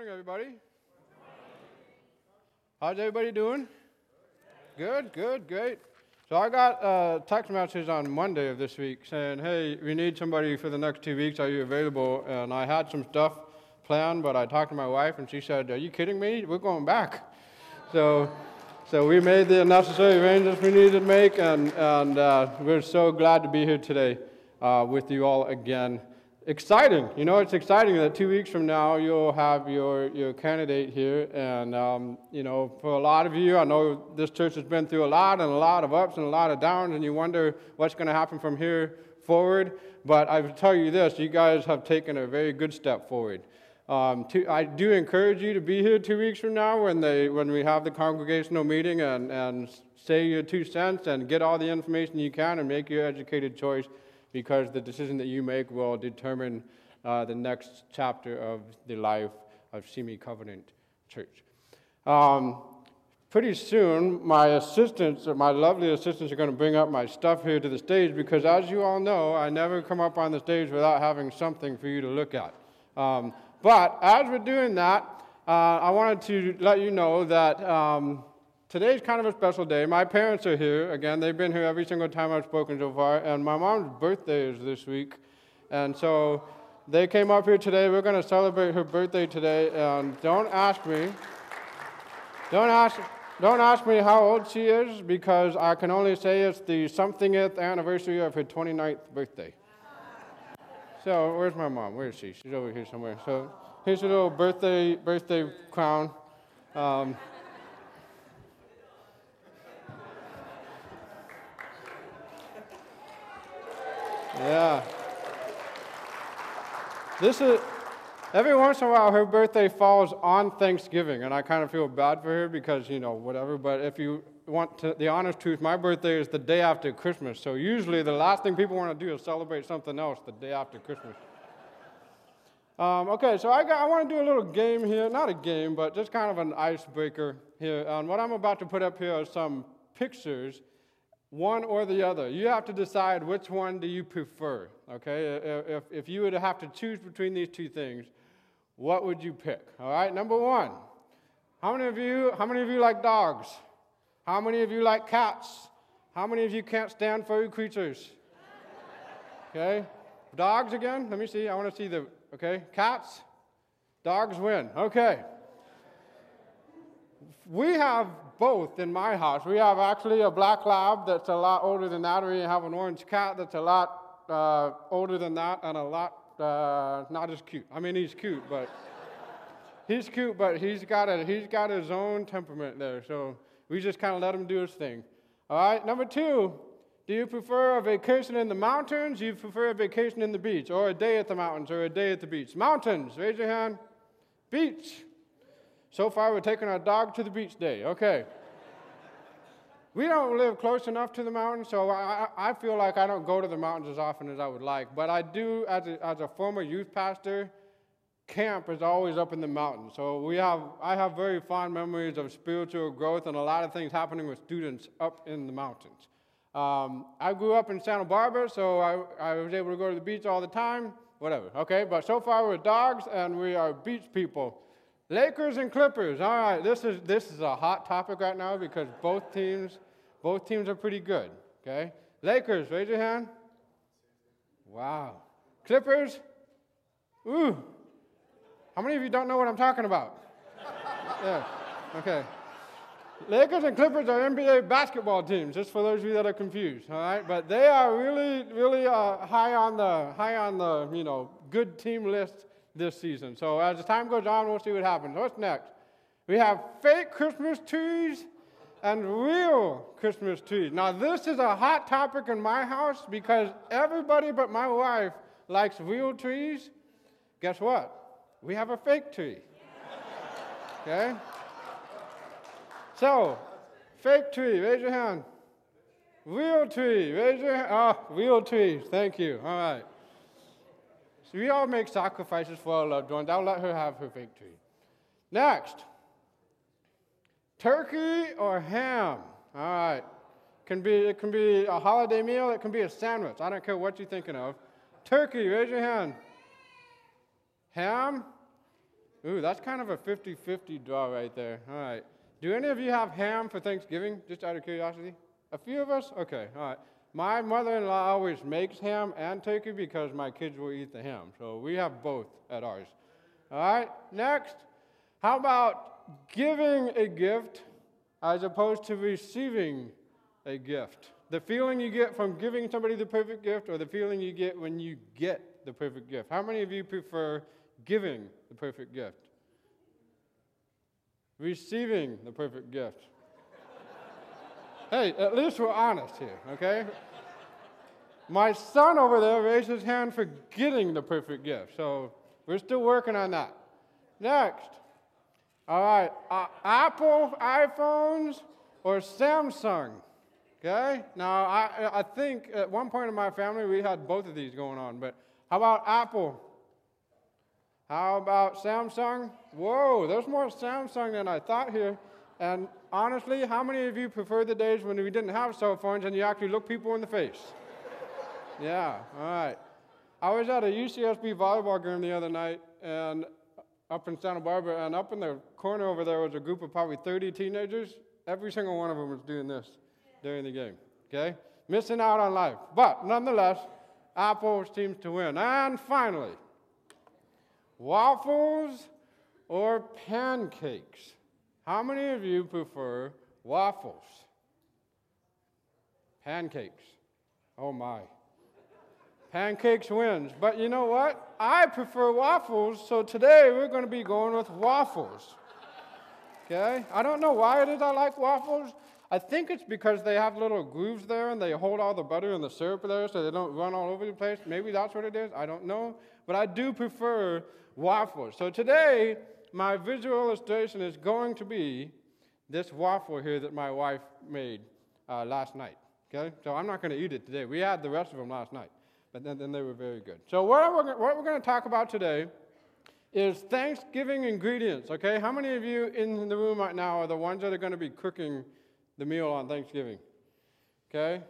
morning, everybody. How's everybody doing? Good, good, great. So I got a text message on Monday of this week saying, "Hey, we need somebody for the next two weeks. Are you available?" And I had some stuff planned, but I talked to my wife, and she said, "Are you kidding me? We're going back." So, so we made the necessary arrangements we needed to make, and and uh, we're so glad to be here today uh, with you all again exciting. You know, it's exciting that two weeks from now you'll have your, your candidate here. And, um, you know, for a lot of you, I know this church has been through a lot and a lot of ups and a lot of downs, and you wonder what's going to happen from here forward. But I will tell you this you guys have taken a very good step forward. Um, to, I do encourage you to be here two weeks from now when, they, when we have the congregational meeting and, and say your two cents and get all the information you can and make your educated choice because the decision that you make will determine uh, the next chapter of the life of Simi Covenant Church. Um, pretty soon, my assistants, my lovely assistants, are going to bring up my stuff here to the stage because, as you all know, I never come up on the stage without having something for you to look at. Um, but as we're doing that, uh, I wanted to let you know that um, Today's kind of a special day. My parents are here. Again, they've been here every single time I've spoken so far. And my mom's birthday is this week. And so they came up here today. We're going to celebrate her birthday today. And don't ask me. Don't ask. Don't ask me how old she is because I can only say it's the somethingth anniversary of her 29th birthday. So where's my mom? Where is she? She's over here somewhere. So here's a little birthday birthday crown. Um, Yeah. This is, every once in a while, her birthday falls on Thanksgiving, and I kind of feel bad for her because, you know, whatever. But if you want to, the honest truth, my birthday is the day after Christmas. So usually the last thing people want to do is celebrate something else the day after Christmas. Um, okay, so I, got, I want to do a little game here. Not a game, but just kind of an icebreaker here. And what I'm about to put up here are some pictures one or the other. You have to decide which one do you prefer, okay? If, if you would have to choose between these two things, what would you pick? All right, number one. How many of you, how many of you like dogs? How many of you like cats? How many of you can't stand furry creatures? Okay? Dogs again? Let me see. I want to see the, okay? Cats? Dogs win. Okay. We have both in my house. We have actually a black lab that's a lot older than that. We have an orange cat that's a lot uh, older than that and a lot uh, not as cute. I mean, he's cute, but he's cute, but he's got a, he's got his own temperament there. So we just kind of let him do his thing. All right. Number two. Do you prefer a vacation in the mountains? Do you prefer a vacation in the beach, or a day at the mountains, or a day at the beach? Mountains, raise your hand. Beach, so far, we're taking our dog to the beach day. Okay. we don't live close enough to the mountains, so I, I feel like I don't go to the mountains as often as I would like. But I do, as a, as a former youth pastor, camp is always up in the mountains. So we have, I have very fond memories of spiritual growth and a lot of things happening with students up in the mountains. Um, I grew up in Santa Barbara, so I, I was able to go to the beach all the time, whatever, okay? But so far we're dogs and we are beach people. Lakers and Clippers. All right, this is this is a hot topic right now because both teams both teams are pretty good. Okay, Lakers, raise your hand. Wow. Clippers. Ooh. How many of you don't know what I'm talking about? yeah. Okay. Lakers and Clippers are NBA basketball teams, just for those of you that are confused. All right, but they are really, really uh, high on the high on the you know good team list this season. So as the time goes on, we'll see what happens. What's next? We have fake Christmas trees and real Christmas trees. Now, this is a hot topic in my house because everybody but my wife likes real trees. Guess what? We have a fake tree. Okay? So, fake tree, raise your hand. Real tree, raise your hand. Oh, real trees, thank you. All right. So we all make sacrifices for our loved ones. I'll let her have her victory. Next, turkey or ham. All right. Can be, it can be a holiday meal, it can be a sandwich. I don't care what you're thinking of. Turkey, raise your hand. Ham? Ooh, that's kind of a 50 50 draw right there. All right. Do any of you have ham for Thanksgiving, just out of curiosity? A few of us? Okay, all right. My mother in law always makes ham and turkey because my kids will eat the ham. So we have both at ours. All right, next. How about giving a gift as opposed to receiving a gift? The feeling you get from giving somebody the perfect gift or the feeling you get when you get the perfect gift? How many of you prefer giving the perfect gift? Receiving the perfect gift. Hey, at least we're honest here, okay? My son over there raised his hand for getting the perfect gift, so we're still working on that. Next. All right, uh, Apple iPhones or Samsung? Okay? Now, I, I think at one point in my family we had both of these going on, but how about Apple? How about Samsung? Whoa, there's more Samsung than I thought here. And honestly, how many of you prefer the days when we didn't have cell phones and you actually look people in the face? yeah, all right. I was at a UCSB volleyball game the other night and up in Santa Barbara, and up in the corner over there was a group of probably 30 teenagers. Every single one of them was doing this during the game, okay? Missing out on life. But nonetheless, Apple seems to win. And finally, waffles or pancakes? How many of you prefer waffles? Pancakes. Oh my. Pancakes wins. But you know what? I prefer waffles, so today we're going to be going with waffles. Okay? I don't know why it is I like waffles. I think it's because they have little grooves there and they hold all the butter and the syrup there so they don't run all over the place. Maybe that's what it is. I don't know. But I do prefer waffles. So today, my visual illustration is going to be this waffle here that my wife made uh, last night. Okay? So I'm not going to eat it today. We had the rest of them last night, but then, then they were very good. So what we're, what we're going to talk about today is Thanksgiving ingredients. Okay? How many of you in the room right now are the ones that are going to be cooking the meal on Thanksgiving. Okay?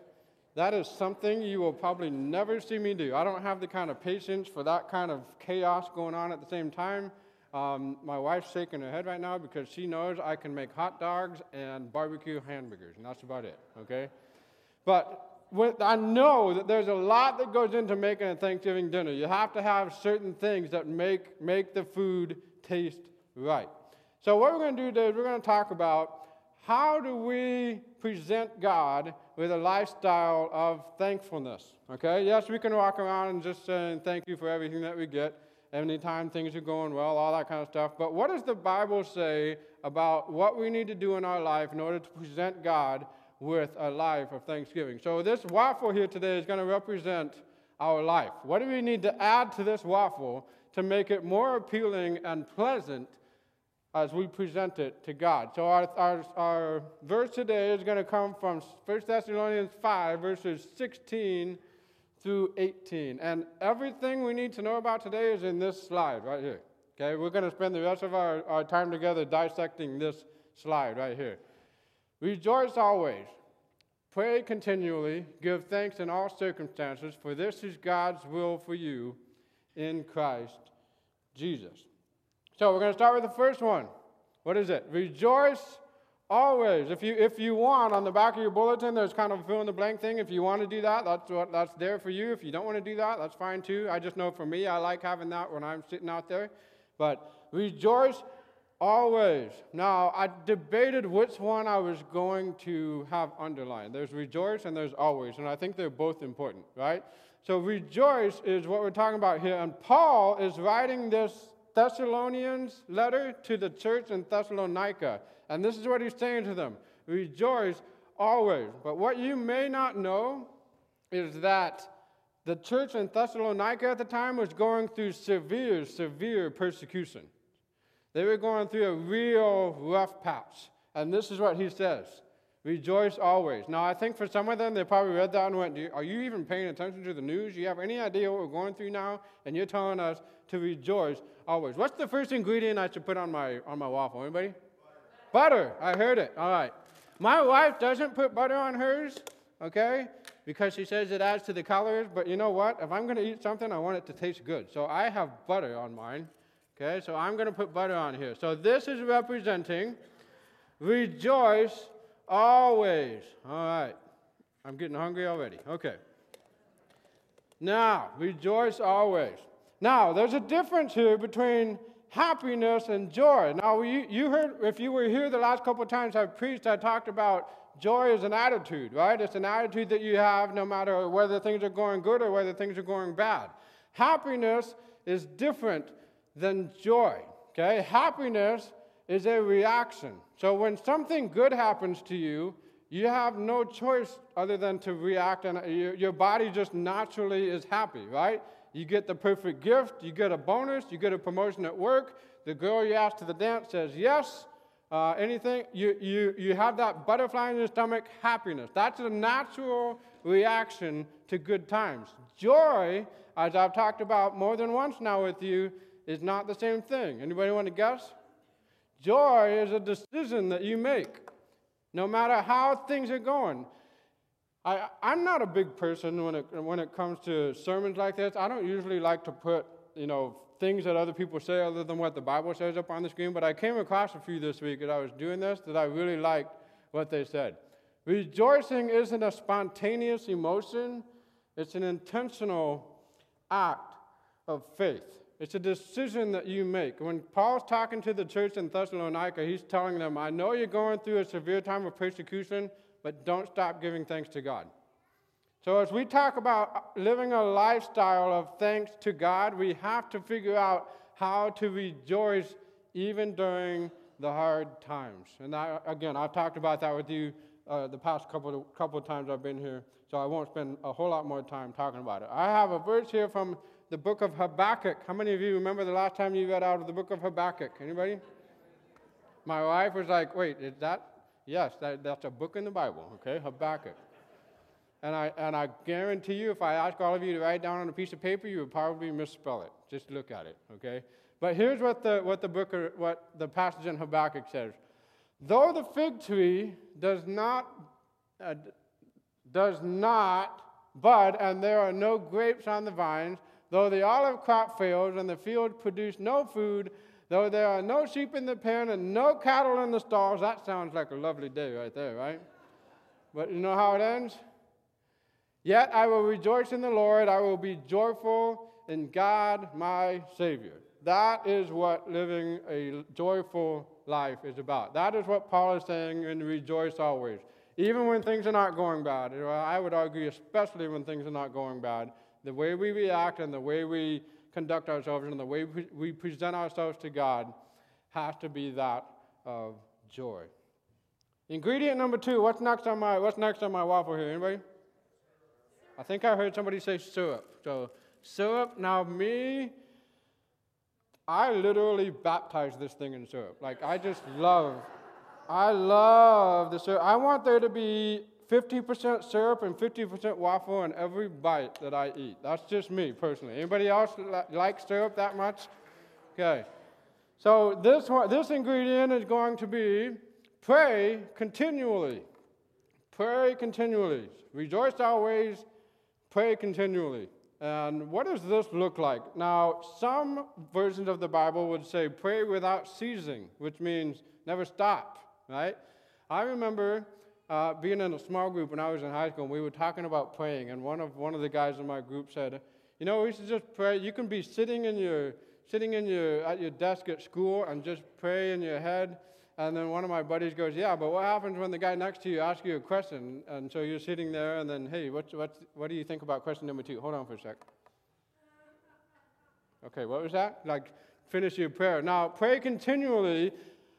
That is something you will probably never see me do. I don't have the kind of patience for that kind of chaos going on at the same time. Um, my wife's shaking her head right now because she knows I can make hot dogs and barbecue hamburgers, and that's about it, okay? But I know that there's a lot that goes into making a Thanksgiving dinner. You have to have certain things that make, make the food taste right. So, what we're going to do today is we're going to talk about how do we present God with a lifestyle of thankfulness? Okay, yes, we can walk around and just saying thank you for everything that we get, anytime things are going well, all that kind of stuff. But what does the Bible say about what we need to do in our life in order to present God with a life of thanksgiving? So, this waffle here today is going to represent our life. What do we need to add to this waffle to make it more appealing and pleasant as we present it to God. So our, our, our verse today is going to come from 1 Thessalonians 5, verses 16 through 18. And everything we need to know about today is in this slide right here. Okay, we're going to spend the rest of our, our time together dissecting this slide right here. Rejoice always. Pray continually. Give thanks in all circumstances, for this is God's will for you in Christ Jesus. So we're going to start with the first one. What is it? Rejoice always. If you if you want on the back of your bulletin, there's kind of a fill in the blank thing. If you want to do that, that's what that's there for you. If you don't want to do that, that's fine too. I just know for me, I like having that when I'm sitting out there. But rejoice always. Now I debated which one I was going to have underlined. There's rejoice and there's always, and I think they're both important, right? So rejoice is what we're talking about here, and Paul is writing this Thessalonians letter to the church in Thessalonica. And this is what he's saying to them Rejoice always. But what you may not know is that the church in Thessalonica at the time was going through severe, severe persecution. They were going through a real rough patch. And this is what he says Rejoice always. Now, I think for some of them, they probably read that and went, Are you even paying attention to the news? You have any idea what we're going through now? And you're telling us to rejoice always. What's the first ingredient I should put on my, on my waffle? Anybody? Butter. I heard it. All right. My wife doesn't put butter on hers, okay, because she says it adds to the calories. But you know what? If I'm going to eat something, I want it to taste good. So I have butter on mine, Okay, so I'm going to put butter on here. So this is representing rejoice always. All right. I'm getting hungry already. Okay. Now, rejoice always. Now, there's a difference here between happiness and joy. Now, you, you heard, if you were here the last couple of times I've preached, I talked about joy is an attitude, right? It's an attitude that you have no matter whether things are going good or whether things are going bad. Happiness is different than joy, okay? Happiness is a reaction. So when something good happens to you, you have no choice other than to react, and your body just naturally is happy, right? You get the perfect gift, you get a bonus, you get a promotion at work. The girl you ask to the dance says yes. Uh, anything, you, you, you have that butterfly in your stomach, happiness. That's a natural reaction to good times. Joy, as I've talked about more than once now with you, is not the same thing. Anybody want to guess? Joy is a decision that you make no matter how things are going. I, I'm not a big person when it, when it comes to sermons like this. I don't usually like to put, you know, things that other people say other than what the Bible says up on the screen, but I came across a few this week as I was doing this that I really liked what they said. Rejoicing isn't a spontaneous emotion, it's an intentional act of faith. It's a decision that you make. When Paul's talking to the church in Thessalonica, he's telling them, I know you're going through a severe time of persecution, but don't stop giving thanks to God. So, as we talk about living a lifestyle of thanks to God, we have to figure out how to rejoice even during the hard times. And again, I've talked about that with you uh, the past couple of, couple of times I've been here, so I won't spend a whole lot more time talking about it. I have a verse here from the book of Habakkuk. How many of you remember the last time you read out of the book of Habakkuk? Anybody? My wife was like, wait, is that? Yes, that, that's a book in the Bible, okay? Habakkuk. And I, and I guarantee you, if I ask all of you to write down on a piece of paper, you would probably misspell it. Just look at it, okay? But here's what the, what the book, or what the passage in Habakkuk says. Though the fig tree does not, uh, does not bud, and there are no grapes on the vines, Though the olive crop fails and the field produce no food, though there are no sheep in the pen and no cattle in the stalls, that sounds like a lovely day right there, right? But you know how it ends? Yet I will rejoice in the Lord, I will be joyful in God my Savior. That is what living a joyful life is about. That is what Paul is saying in rejoice always. Even when things are not going bad, I would argue, especially when things are not going bad, the way we react and the way we conduct ourselves and the way we present ourselves to God has to be that of joy. Ingredient number two, what's next on my what's next on my waffle here? Anybody? I think I heard somebody say syrup. So syrup, now me, I literally baptized this thing in syrup. Like I just love, I love the syrup. I want there to be 50% syrup and 50% waffle on every bite that I eat. That's just me personally. Anybody else like syrup that much? Okay. So this one, this ingredient is going to be pray continually. Pray continually. Rejoice always. Pray continually. And what does this look like? Now, some versions of the Bible would say pray without ceasing, which means never stop, right? I remember uh, being in a small group when I was in high school, we were talking about praying, and one of one of the guys in my group said, "You know, we should just pray. You can be sitting in your sitting in your at your desk at school and just pray in your head." And then one of my buddies goes, "Yeah, but what happens when the guy next to you asks you a question, and so you're sitting there, and then, hey, what's what's what do you think about question number two? Hold on for a sec. Okay, what was that? Like, finish your prayer. Now, pray continually.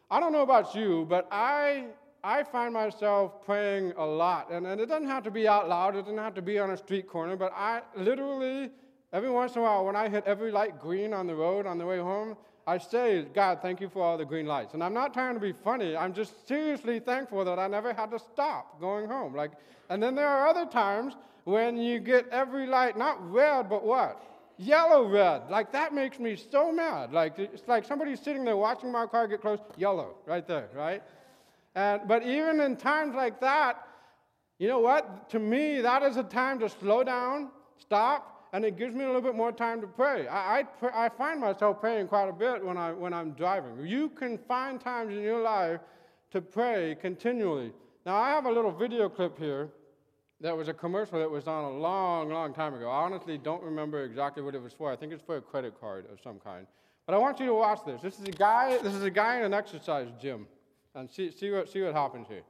I don't know about you, but I I find myself praying a lot, and, and it doesn't have to be out loud, it doesn't have to be on a street corner, but I literally, every once in a while, when I hit every light green on the road on the way home, I say, God, thank you for all the green lights. And I'm not trying to be funny, I'm just seriously thankful that I never had to stop going home. Like, and then there are other times when you get every light, not red, but what? Yellow red. Like, that makes me so mad. Like, it's like somebody's sitting there watching my car get close, yellow, right there, right? And, but even in times like that, you know what? To me, that is a time to slow down, stop, and it gives me a little bit more time to pray. I, I, pray, I find myself praying quite a bit when, I, when I'm driving. You can find times in your life to pray continually. Now, I have a little video clip here that was a commercial that was on a long, long time ago. I honestly don't remember exactly what it was for. I think it's for a credit card of some kind. But I want you to watch this. This is a guy, this is a guy in an exercise gym. And see, see, what, see what happens here.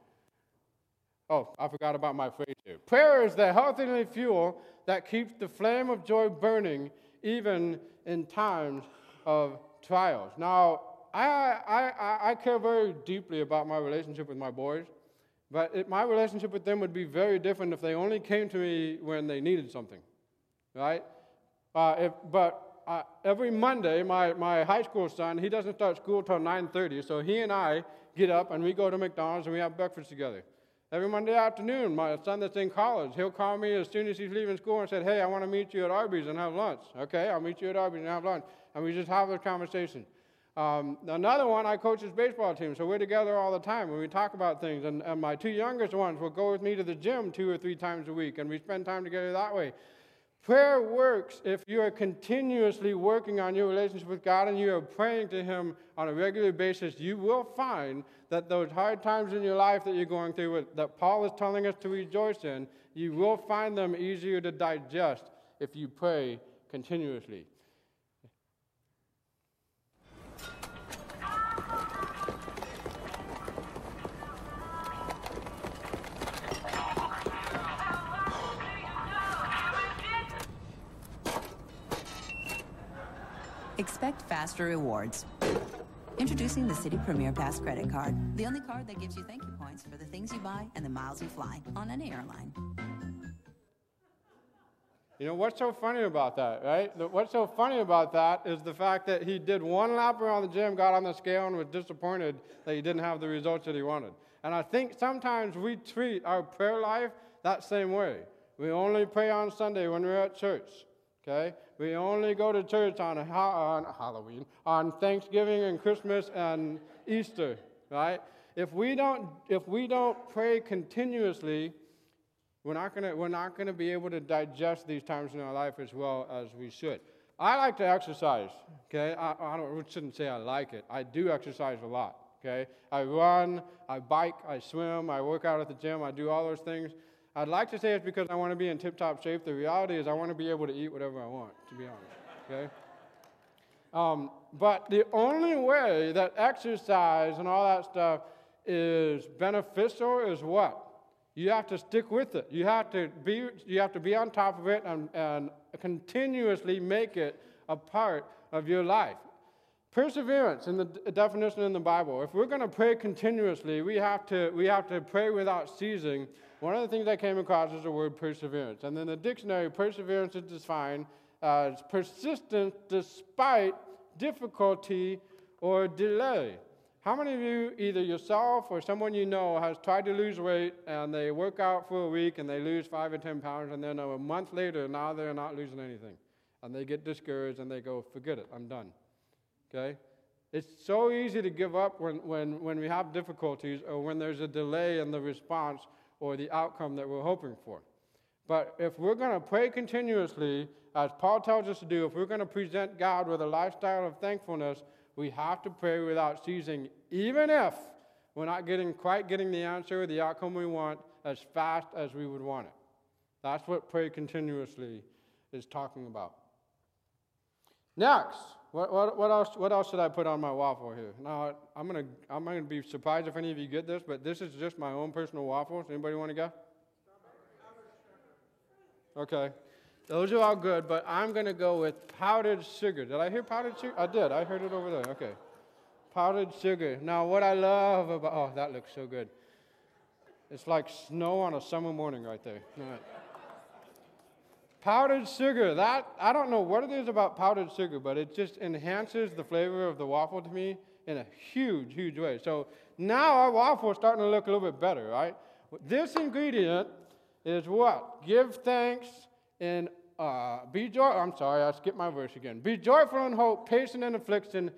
Oh, I forgot about my phrase here. Prayer is the healthy fuel that keeps the flame of joy burning even in times of trials. Now, I, I, I care very deeply about my relationship with my boys. But it, my relationship with them would be very different if they only came to me when they needed something, right? Uh, if, but uh, every Monday, my, my high school son, he doesn't start school till 9.30, so he and I get up and we go to McDonald's and we have breakfast together. Every Monday afternoon, my son that's in college, he'll call me as soon as he's leaving school and said, hey, I want to meet you at Arby's and have lunch. Okay, I'll meet you at Arby's and have lunch. And we just have a conversation. Um, another one, I coach his baseball team, so we're together all the time and we talk about things. And, and my two youngest ones will go with me to the gym two or three times a week, and we spend time together that way. Prayer works if you are continuously working on your relationship with God and you are praying to Him on a regular basis. You will find that those hard times in your life that you're going through, that Paul is telling us to rejoice in, you will find them easier to digest if you pray continuously. Expect faster rewards. Introducing the Citi Premier Pass credit card, the only card that gives you thank you points for the things you buy and the miles you fly on any airline. You know, what's so funny about that, right? What's so funny about that is the fact that he did one lap around the gym, got on the scale, and was disappointed that he didn't have the results that he wanted. And I think sometimes we treat our prayer life that same way. We only pray on Sunday when we're at church. Okay? We only go to church on, on Halloween, on Thanksgiving and Christmas and Easter, right? If we don't, if we don't pray continuously, we're not gonna, we're not gonna be able to digest these times in our life as well as we should. I like to exercise, okay? I, I, I shouldn't say I like it. I do exercise a lot, okay? I run, I bike, I swim, I work out at the gym, I do all those things. I'd like to say it's because I want to be in tip top shape. The reality is, I want to be able to eat whatever I want, to be honest. Okay? Um, but the only way that exercise and all that stuff is beneficial is what? You have to stick with it. You have to be, you have to be on top of it and, and continuously make it a part of your life. Perseverance in the definition in the Bible. If we're going to pray continuously, we have to, we have to pray without ceasing one of the things I came across is the word perseverance. And then the dictionary, perseverance is defined uh, as persistence despite difficulty or delay. How many of you, either yourself or someone you know, has tried to lose weight and they work out for a week and they lose five or 10 pounds, and then a month later, now they're not losing anything? And they get discouraged and they go, forget it, I'm done. Okay? It's so easy to give up when, when, when we have difficulties or when there's a delay in the response or the outcome that we're hoping for. But if we're going to pray continuously, as Paul tells us to do, if we're going to present God with a lifestyle of thankfulness, we have to pray without ceasing, even if we're not getting quite getting the answer or the outcome we want as fast as we would want it. That's what pray continuously is talking about. Next, what, what, else, what else should I put on my waffle here? Now, I'm going to I'm gonna be surprised if any of you get this, but this is just my own personal waffles. Anybody want to go? Okay. Those are all good, but I'm going to go with powdered sugar. Did I hear powdered sugar? I did. I heard it over there. Okay. Powdered sugar. Now, what I love about, oh, that looks so good. It's like snow on a summer morning right there. Powdered sugar, that, I don't know what it is about powdered sugar, but it just enhances the flavor of the waffle to me in a huge, huge way. So now our waffle is starting to look a little bit better, right? This ingredient is what? Give thanks and uh, be joy. I'm sorry, I skipped my verse again. Be joyful in hope, patient in affliction,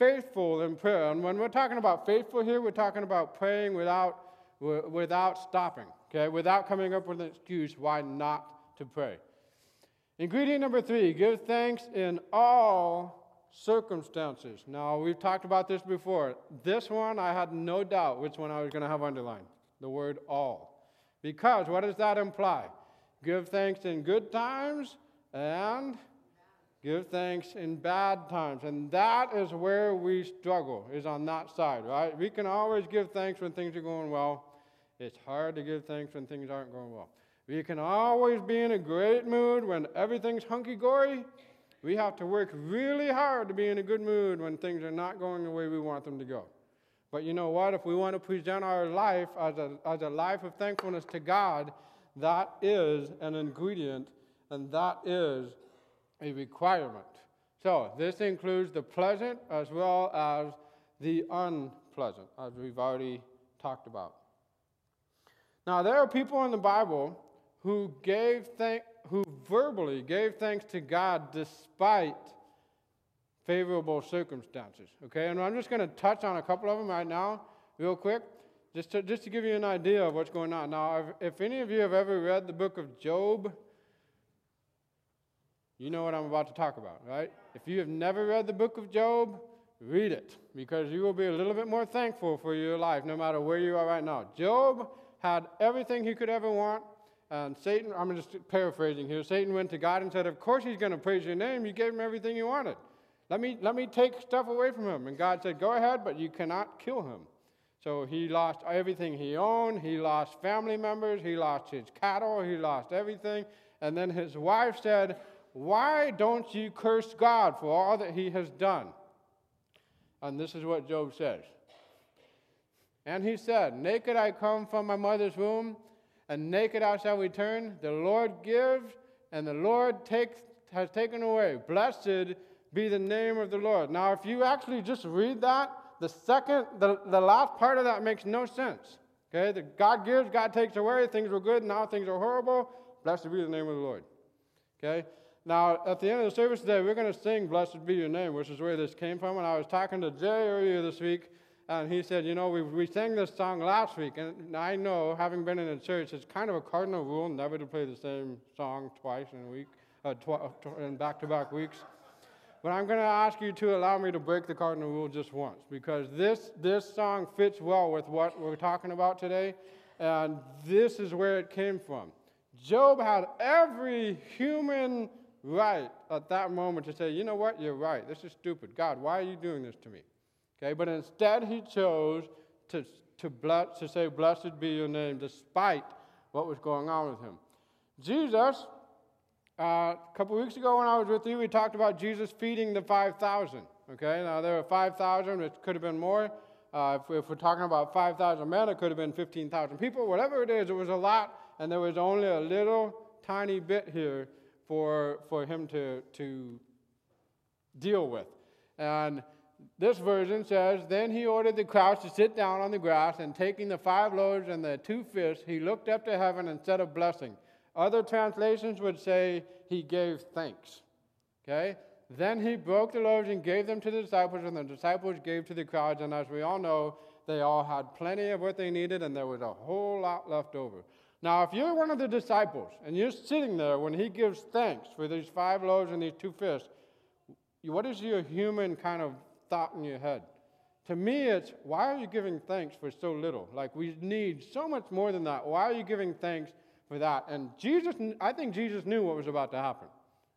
faithful in prayer. And when we're talking about faithful here, we're talking about praying without, without stopping, okay? Without coming up with an excuse why not to pray. Ingredient number three give thanks in all circumstances. Now, we've talked about this before. This one, I had no doubt which one I was going to have underlined the word all. Because what does that imply? Give thanks in good times and give thanks in bad times. And that is where we struggle, is on that side, right? We can always give thanks when things are going well. It's hard to give thanks when things aren't going well. We can always be in a great mood when everything's hunky dory. We have to work really hard to be in a good mood when things are not going the way we want them to go. But you know what? If we want to present our life as a, as a life of thankfulness to God, that is an ingredient and that is a requirement. So, this includes the pleasant as well as the unpleasant, as we've already talked about. Now, there are people in the Bible who gave thank, who verbally gave thanks to God despite favorable circumstances. Okay, and I'm just going to touch on a couple of them right now, real quick, just to, just to give you an idea of what's going on. Now, if, if any of you have ever read the book of Job, you know what I'm about to talk about, right? If you have never read the book of Job, read it because you will be a little bit more thankful for your life no matter where you are right now. Job had everything he could ever want and Satan, I'm just paraphrasing here, Satan went to God and said, Of course he's going to praise your name. You gave him everything you wanted. Let me, let me take stuff away from him. And God said, Go ahead, but you cannot kill him. So he lost everything he owned. He lost family members. He lost his cattle. He lost everything. And then his wife said, Why don't you curse God for all that he has done? And this is what Job says. And he said, Naked I come from my mother's womb and naked I shall return. The Lord gives, and the Lord takes, has taken away. Blessed be the name of the Lord. Now, if you actually just read that, the second, the, the last part of that makes no sense. Okay, the God gives, God takes away. Things were good, now things are horrible. Blessed be the name of the Lord. Okay. Now, at the end of the service today, we're going to sing "Blessed Be Your Name," which is where this came from. And I was talking to Jay earlier this week and he said, You know, we, we sang this song last week, and I know, having been in a church, it's kind of a cardinal rule never to play the same song twice in a week, uh, tw- in back to back weeks. But I'm going to ask you to allow me to break the cardinal rule just once, because this, this song fits well with what we're talking about today, and this is where it came from. Job had every human right at that moment to say, You know what? You're right. This is stupid. God, why are you doing this to me? Okay, but instead he chose to, to, bless, to say, Blessed be your name, despite what was going on with him. Jesus, uh, a couple weeks ago when I was with you, we talked about Jesus feeding the 5,000. Okay, now there were 5,000, it could have been more. Uh, if, if, we're talking about 5,000 men, it could have been 15,000 people. Whatever it is, it was a lot, and there was only a little tiny bit here for, for him to, to deal with. And this version says, Then he ordered the crowds to sit down on the grass, and taking the five loaves and the two fish, he looked up to heaven and said a blessing. Other translations would say he gave thanks. Okay? Then he broke the loaves and gave them to the disciples, and the disciples gave to the crowds. And as we all know, they all had plenty of what they needed, and there was a whole lot left over. Now, if you're one of the disciples and you're sitting there when he gives thanks for these five loaves and these two fish, what is your human kind of thought in your head. To me, it's why are you giving thanks for so little? Like, we need so much more than that. Why are you giving thanks for that? And Jesus, I think Jesus knew what was about to happen,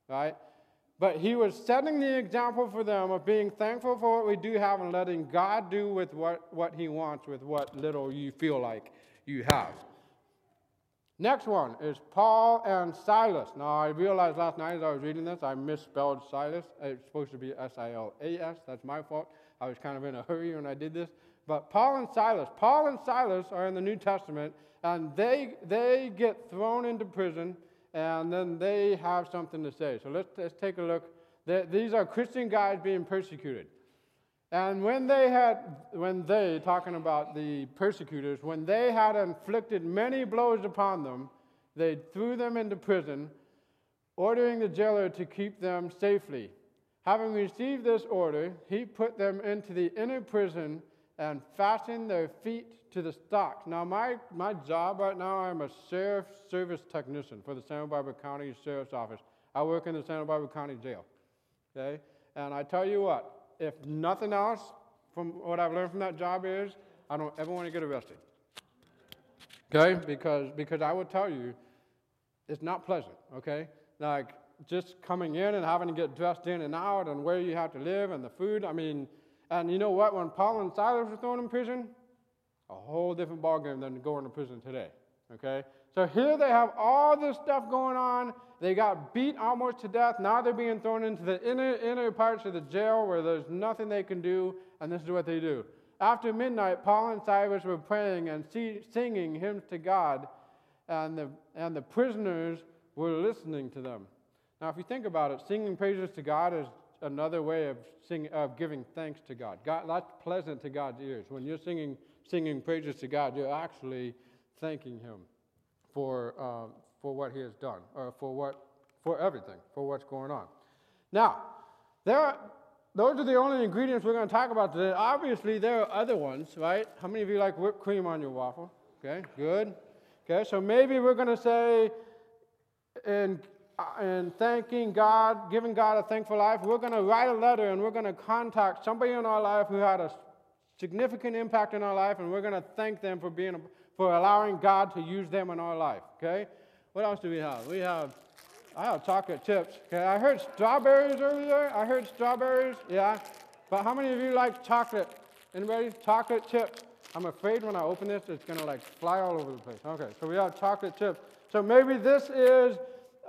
right? But he was setting the example for them of being thankful for what we do have and letting God do with what, what he wants with what little you feel like you have. Next one is Paul and Silas. Now, I realized last night as I was reading this, I misspelled Silas. It's supposed to be S I L A S. That's my fault. I was kind of in a hurry when I did this. But Paul and Silas, Paul and Silas are in the New Testament, and they, they get thrown into prison, and then they have something to say. So let's, let's take a look. these are Christian guys being persecuted. And when they had, when they, talking about the persecutors, when they had inflicted many blows upon them, they threw them into prison, ordering the jailer to keep them safely. Having received this order, he put them into the inner prison and fastened their feet to the stocks. Now, my, my job right now, I'm a sheriff service technician for the Santa Barbara County Sheriff's Office. I work in the Santa Barbara County Jail. Okay? And I tell you what, if nothing else from what I've learned from that job is, I don't ever want to get arrested. Okay? Because, because I would tell you, it's not pleasant, okay? Like, just coming in and having to get dressed in and out and where you have to live and the food. I mean, and you know what? When Paul and Silas were thrown in prison, a whole different ballgame than going to prison today. Okay? So here they have all this stuff going on. They got beat almost to death. Now they're being thrown into the inner, inner parts of the jail where there's nothing they can do, and this is what they do. After midnight, Paul and Silas were praying and singing hymns to God, and the, and the prisoners were listening to them. Now, if you think about it, singing praises to God is another way of, sing, of giving thanks to God. God. That's pleasant to God's ears. When you're singing, singing praises to God, you're actually thanking Him for, uh, for what He has done, or for, what, for everything, for what's going on. Now, there are, those are the only ingredients we're going to talk about today. Obviously, there are other ones, right? How many of you like whipped cream on your waffle? Okay, good. Okay, so maybe we're going to say, in and thanking God, giving God a thankful life, we're going to write a letter and we're going to contact somebody in our life who had a significant impact in our life, and we're going to thank them for being for allowing God to use them in our life. Okay. What else do we have? We have I have chocolate chips. Okay. I heard strawberries earlier. I heard strawberries. Yeah. But how many of you like chocolate? Anybody? Chocolate chips. I'm afraid when I open this, it's going to like fly all over the place. Okay. So we have chocolate chips. So maybe this is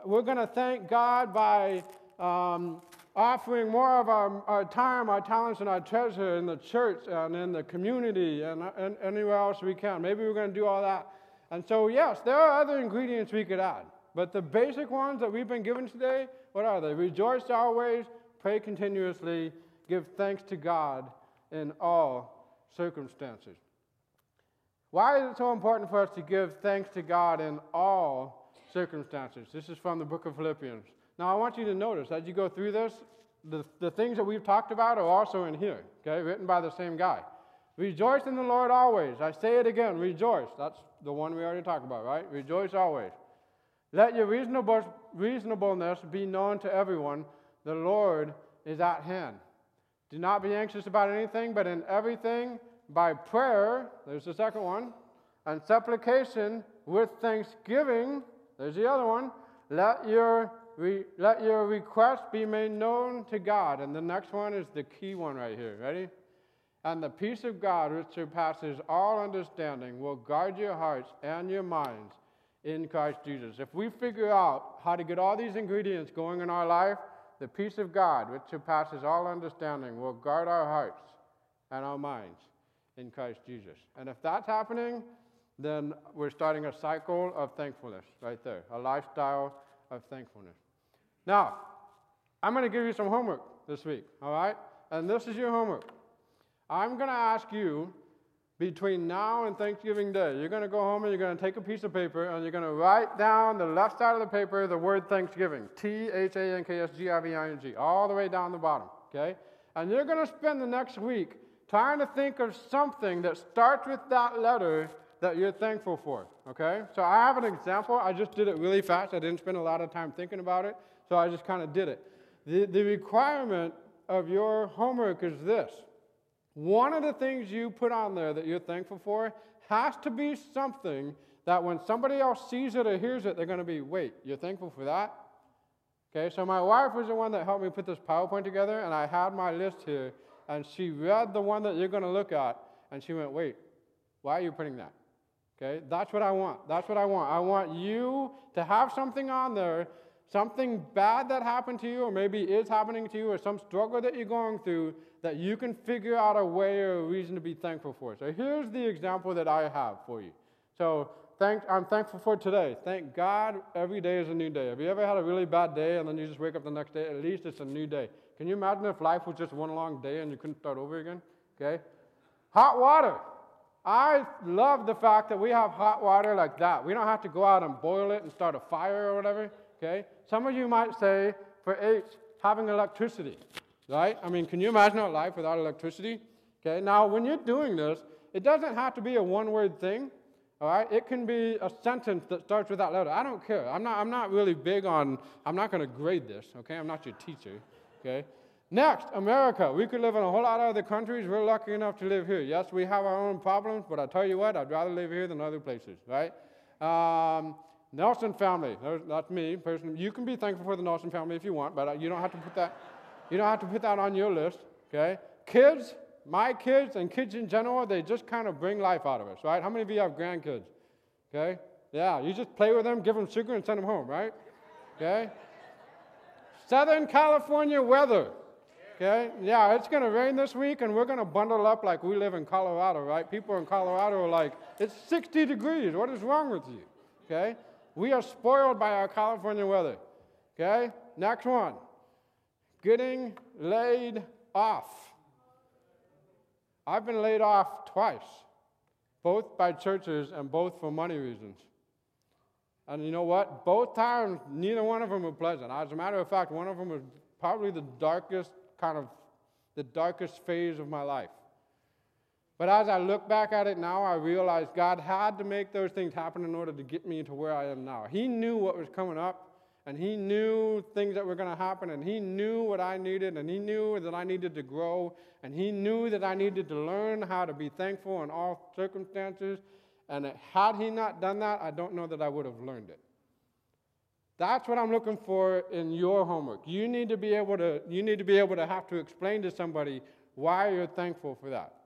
we're going to thank God by um, offering more of our, our, time, our talents, and our treasure in the church and in the community and, and anywhere else we can. Maybe we're going to do all that. And so, yes, there are other ingredients we could add. But the basic ones that we've been given today, what are they? Rejoice always, pray continuously, give thanks to God in all circumstances. Why is it so important for us to give thanks to God in all circumstances. This is from the book of Philippians. Now, I want you to notice as you go through this, the, the things that we've talked about are also in here, okay, written by the same guy. Rejoice in the Lord always. I say it again, rejoice. That's the one we already talked about, right? Rejoice always. Let your reasonable, reasonableness be known to everyone. The Lord is at hand. Do not be anxious about anything, but in everything, by prayer, there's the second one, and supplication with thanksgiving, there's the other one. Let your, re, let your request be made known to God. And the next one is the key one right here. Ready? And the peace of God, which surpasses all understanding, will guard your hearts and your minds in Christ Jesus. If we figure out how to get all these ingredients going in our life, the peace of God, which surpasses all understanding, will guard our hearts and our minds in Christ Jesus. And if that's happening, then we're starting a cycle of thankfulness right there, a lifestyle of thankfulness. Now, I'm going to give you some homework this week, all right? And this is your homework. I'm going to ask you between now and Thanksgiving Day, you're going to go home and you're going to take a piece of paper and you're going to write down the left side of the paper the word Thanksgiving T H A N K S G I V I N G, all the way down the bottom, okay? And you're going to spend the next week trying to think of something that starts with that letter that you're thankful for, okay? So I have an example. I just did it really fast. I didn't spend a lot of time thinking about it, so I just kind of did it. The, the requirement of your homework is this one of the things you put on there that you're thankful for has to be something that when somebody else sees it or hears it, they're going to be, wait, you're thankful for that? Okay, so my wife was the one that helped me put this PowerPoint together, and I had my list here, and she read the one that you're going to look at, and she went, wait, why are you putting that? Okay, that's what I want. That's what I want. I want you to have something on there, something bad that happened to you, or maybe is happening to you, or some struggle that you're going through that you can figure out a way or a reason to be thankful for. So here's the example that I have for you. So thank, I'm thankful for today. Thank God every day is a new day. Have you ever had a really bad day and then you just wake up the next day? At least it's a new day. Can you imagine if life was just one long day and you couldn't start over again? Okay? Hot water. I love the fact that we have hot water like that. We don't have to go out and boil it and start a fire or whatever. Okay? Some of you might say, for H, having electricity, right? I mean, can you imagine a life without electricity? Okay, now when you're doing this, it doesn't have to be a one word thing. All right? It can be a sentence that starts with that letter. I don't care. I'm not, I'm not really big on, I'm not going to grade this, okay? I'm not your teacher, okay? Next, America. We could live in a whole lot of other countries. We're lucky enough to live here. Yes, we have our own problems, but I tell you what, I'd rather live here than other places, right? Um, Nelson family. That's me, personally. You can be thankful for the Nelson family if you want, but uh, you don't have to put that. You don't have to put that on your list, okay? Kids, my kids and kids in general, they just kind of bring life out of us, right? How many of you have grandkids? Okay? Yeah, you just play with them, give them sugar, and send them home, right? Okay? Southern California weather. Okay? Yeah, it's going to rain this week, and we're going to bundle up like we live in Colorado, right? People in Colorado are like, it's 60 degrees. What is wrong with you? Okay? We are spoiled by our California weather. Okay? Next one. Getting laid off. I've been laid off twice, both by churches and both for money reasons. And you know what? Both times, neither one of them were pleasant. As a matter of fact, one of them was probably the darkest kind of the darkest phase of my life. But as I look back at it now, I realize God had to make those things happen in order to get me to where I am now. He knew what was coming up, and he knew things that were going to happen, and he knew what I needed, and he knew that I needed to grow, and he knew that I needed to learn how to be thankful in all circumstances. And had he not done that, I don't know that I would have learned it. That's what I'm looking for in your homework. You need to be able to, you need to be able to have to explain to somebody why you're thankful for that.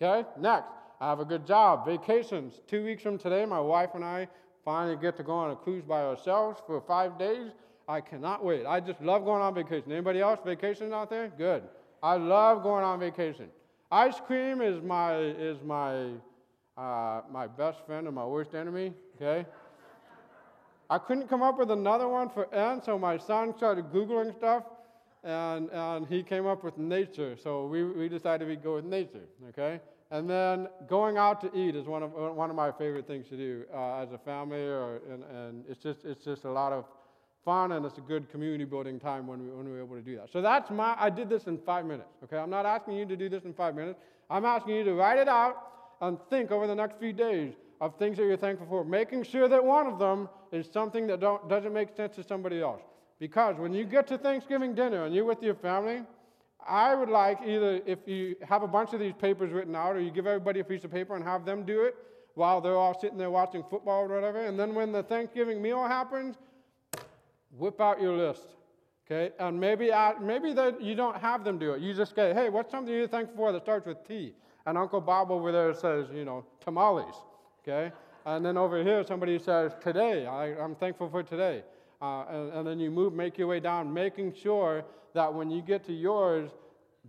Okay? Next, I have a good job. Vacations. Two weeks from today, my wife and I finally get to go on a cruise by ourselves for five days. I cannot wait. I just love going on vacation. Anybody else vacation out there? Good. I love going on vacation. Ice cream is my is my uh, my best friend and my worst enemy. Okay. I couldn't come up with another one for N, so my son started googling stuff, and and he came up with nature. So we we decided we'd go with nature. Okay. And then going out to eat is one of, one of my favorite things to do uh, as a family, or, and, and it's, just, it's just a lot of fun and it's a good community building time when, we, when we're able to do that. So that's my, I did this in five minutes, okay? I'm not asking you to do this in five minutes. I'm asking you to write it out and think over the next few days of things that you're thankful for, making sure that one of them is something that don't, doesn't make sense to somebody else. Because when you get to Thanksgiving dinner and you're with your family, I would like either if you have a bunch of these papers written out, or you give everybody a piece of paper and have them do it while they're all sitting there watching football or whatever. And then when the Thanksgiving meal happens, whip out your list. Okay? And maybe, maybe you don't have them do it. You just say, hey, what's something you're thankful for that starts with T? And Uncle Bob over there says, you know, tamales. Okay? And then over here, somebody says, today, I, I'm thankful for today. Uh, and, and, then you move, make your way down, making sure that when you get to yours,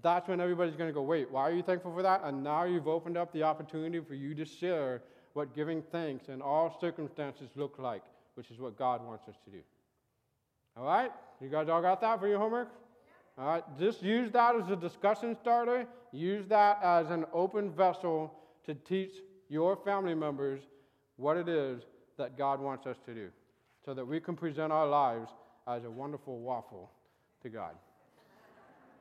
that's when everybody's going to go, wait, why are you thankful for that? And now you've opened up the opportunity for you to share what giving thanks in all circumstances look like, which is what God wants us to do. All right? You guys all got that for your homework? All right, just use that as a discussion starter. Use that as an open vessel to teach your family members what it is that God wants us to do so that we can present our lives as a wonderful waffle to God.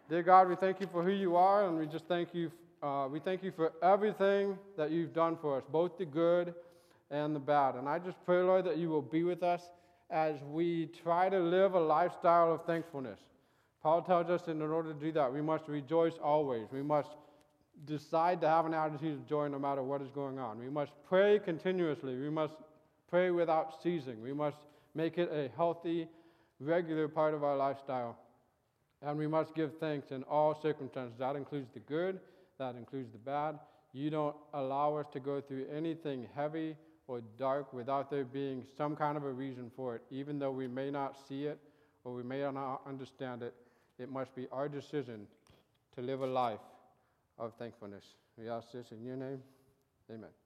Dear God, we thank you for who you are, and we just thank you. Uh, we thank you for everything that you've done for us, both the good and the bad. And I just pray, Lord, that you will be with us as we try to live a lifestyle of thankfulness. Paul tells us that in order to do that, we must rejoice always. We must decide to have an attitude of joy no matter what is going on. We must pray continuously. We must pray without ceasing. We must make it a healthy, regular part of our lifestyle. And we must give thanks in all circumstances. That includes the good, that includes the bad. You don't allow us to go through anything heavy or dark without there being some kind of a reason for it. Even though we may not see it or we may not understand it, it must be our decision to live a life of thankfulness. We ask this in your name. Amen.